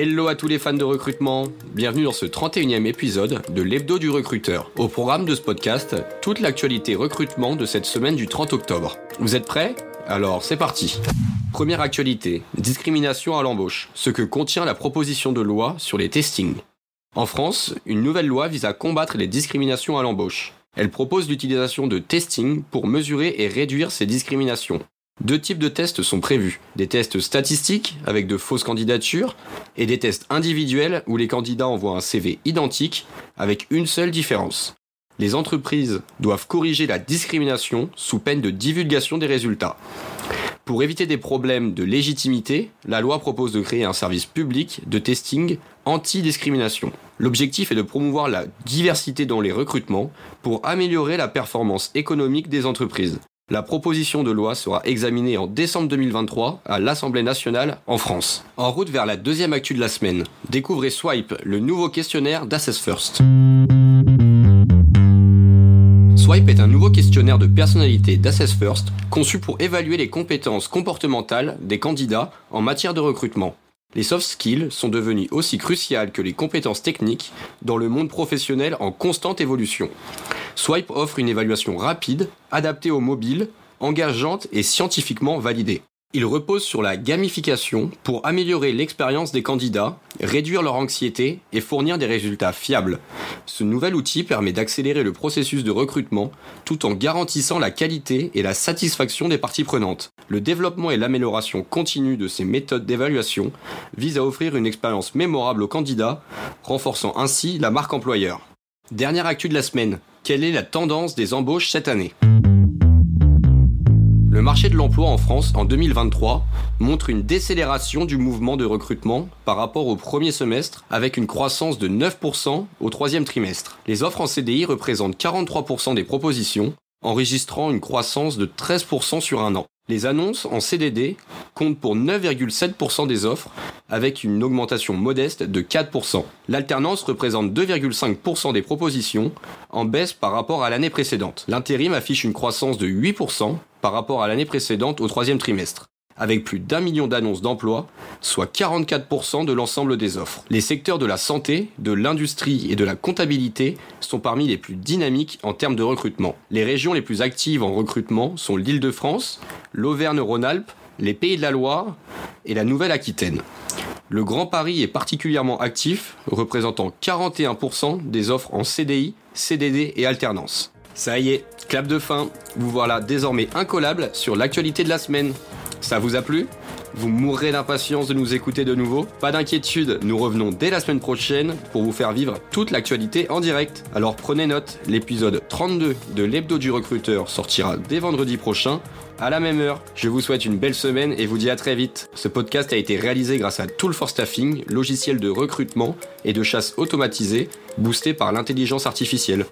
Hello à tous les fans de recrutement, bienvenue dans ce 31e épisode de l'hebdo du recruteur. Au programme de ce podcast, toute l'actualité recrutement de cette semaine du 30 octobre. Vous êtes prêts? Alors c'est parti. Première actualité, discrimination à l'embauche, ce que contient la proposition de loi sur les testings. En France, une nouvelle loi vise à combattre les discriminations à l'embauche. Elle propose l'utilisation de testing pour mesurer et réduire ces discriminations. Deux types de tests sont prévus. Des tests statistiques avec de fausses candidatures et des tests individuels où les candidats envoient un CV identique avec une seule différence. Les entreprises doivent corriger la discrimination sous peine de divulgation des résultats. Pour éviter des problèmes de légitimité, la loi propose de créer un service public de testing anti-discrimination. L'objectif est de promouvoir la diversité dans les recrutements pour améliorer la performance économique des entreprises. La proposition de loi sera examinée en décembre 2023 à l'Assemblée nationale en France. En route vers la deuxième actu de la semaine, découvrez Swipe, le nouveau questionnaire d'Assess First. Swipe est un nouveau questionnaire de personnalité d'Assess First conçu pour évaluer les compétences comportementales des candidats en matière de recrutement. Les soft skills sont devenus aussi cruciales que les compétences techniques dans le monde professionnel en constante évolution. Swipe offre une évaluation rapide, adaptée aux mobiles, engageante et scientifiquement validée. Il repose sur la gamification pour améliorer l'expérience des candidats, réduire leur anxiété et fournir des résultats fiables. Ce nouvel outil permet d'accélérer le processus de recrutement tout en garantissant la qualité et la satisfaction des parties prenantes. Le développement et l'amélioration continue de ces méthodes d'évaluation visent à offrir une expérience mémorable aux candidats, renforçant ainsi la marque employeur. Dernière actu de la semaine, quelle est la tendance des embauches cette année? Le marché de l'emploi en France en 2023 montre une décélération du mouvement de recrutement par rapport au premier semestre avec une croissance de 9% au troisième trimestre. Les offres en CDI représentent 43% des propositions, enregistrant une croissance de 13% sur un an. Les annonces en CDD comptent pour 9,7% des offres, avec une augmentation modeste de 4%. L'alternance représente 2,5% des propositions, en baisse par rapport à l'année précédente. L'intérim affiche une croissance de 8% par rapport à l'année précédente au troisième trimestre avec plus d'un million d'annonces d'emploi, soit 44% de l'ensemble des offres. Les secteurs de la santé, de l'industrie et de la comptabilité sont parmi les plus dynamiques en termes de recrutement. Les régions les plus actives en recrutement sont l'Île-de-France, l'Auvergne-Rhône-Alpes, les Pays de la Loire et la Nouvelle-Aquitaine. Le Grand Paris est particulièrement actif, représentant 41% des offres en CDI, CDD et alternance. Ça y est, clap de fin, vous voilà désormais incollable sur l'actualité de la semaine. Ça vous a plu? Vous mourrez d'impatience de nous écouter de nouveau Pas d'inquiétude, nous revenons dès la semaine prochaine pour vous faire vivre toute l'actualité en direct. Alors prenez note, l'épisode 32 de l'hebdo du recruteur sortira dès vendredi prochain à la même heure. Je vous souhaite une belle semaine et vous dis à très vite. Ce podcast a été réalisé grâce à Tool for Staffing, logiciel de recrutement et de chasse automatisé boosté par l'intelligence artificielle.